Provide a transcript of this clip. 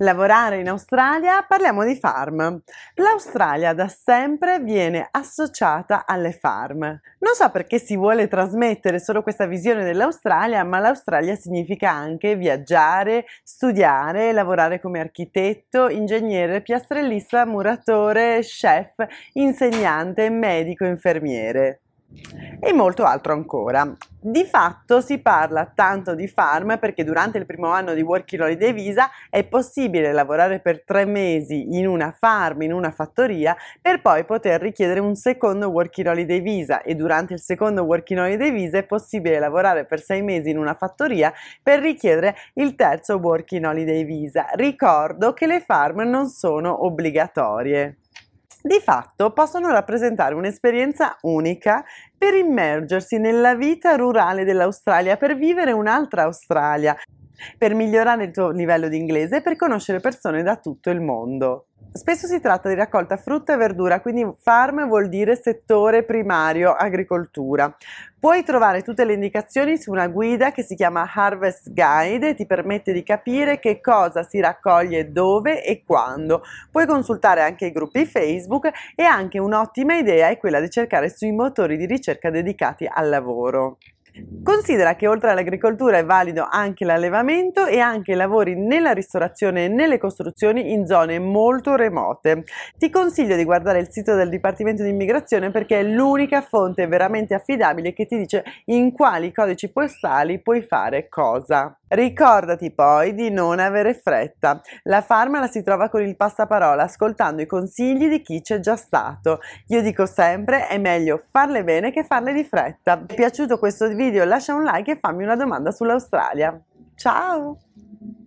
Lavorare in Australia, parliamo di farm. L'Australia da sempre viene associata alle farm. Non so perché si vuole trasmettere solo questa visione dell'Australia, ma l'Australia significa anche viaggiare, studiare, lavorare come architetto, ingegnere, piastrellista, muratore, chef, insegnante, medico, infermiere e molto altro ancora. Di fatto si parla tanto di farm perché durante il primo anno di Working Holiday Visa è possibile lavorare per tre mesi in una farm, in una fattoria, per poi poter richiedere un secondo Working Holiday Visa e durante il secondo Working Holiday Visa è possibile lavorare per sei mesi in una fattoria per richiedere il terzo Working Holiday Visa. Ricordo che le farm non sono obbligatorie di fatto possono rappresentare un'esperienza unica per immergersi nella vita rurale dell'Australia, per vivere un'altra Australia, per migliorare il tuo livello di inglese e per conoscere persone da tutto il mondo. Spesso si tratta di raccolta frutta e verdura, quindi farm vuol dire settore primario agricoltura. Puoi trovare tutte le indicazioni su una guida che si chiama Harvest Guide e ti permette di capire che cosa si raccoglie dove e quando. Puoi consultare anche i gruppi Facebook e anche un'ottima idea è quella di cercare sui motori di ricerca dedicati al lavoro. Considera che oltre all'agricoltura è valido anche l'allevamento e anche lavori nella ristorazione e nelle costruzioni in zone molto remote. Ti consiglio di guardare il sito del Dipartimento di Immigrazione perché è l'unica fonte veramente affidabile che ti dice in quali codici postali puoi fare cosa. Ricordati poi di non avere fretta. La farma la si trova con il passaparola ascoltando i consigli di chi c'è già stato. Io dico sempre è meglio farle bene che farle di fretta. Ti è piaciuto questo video? Lascia un like e fammi una domanda sull'Australia. Ciao!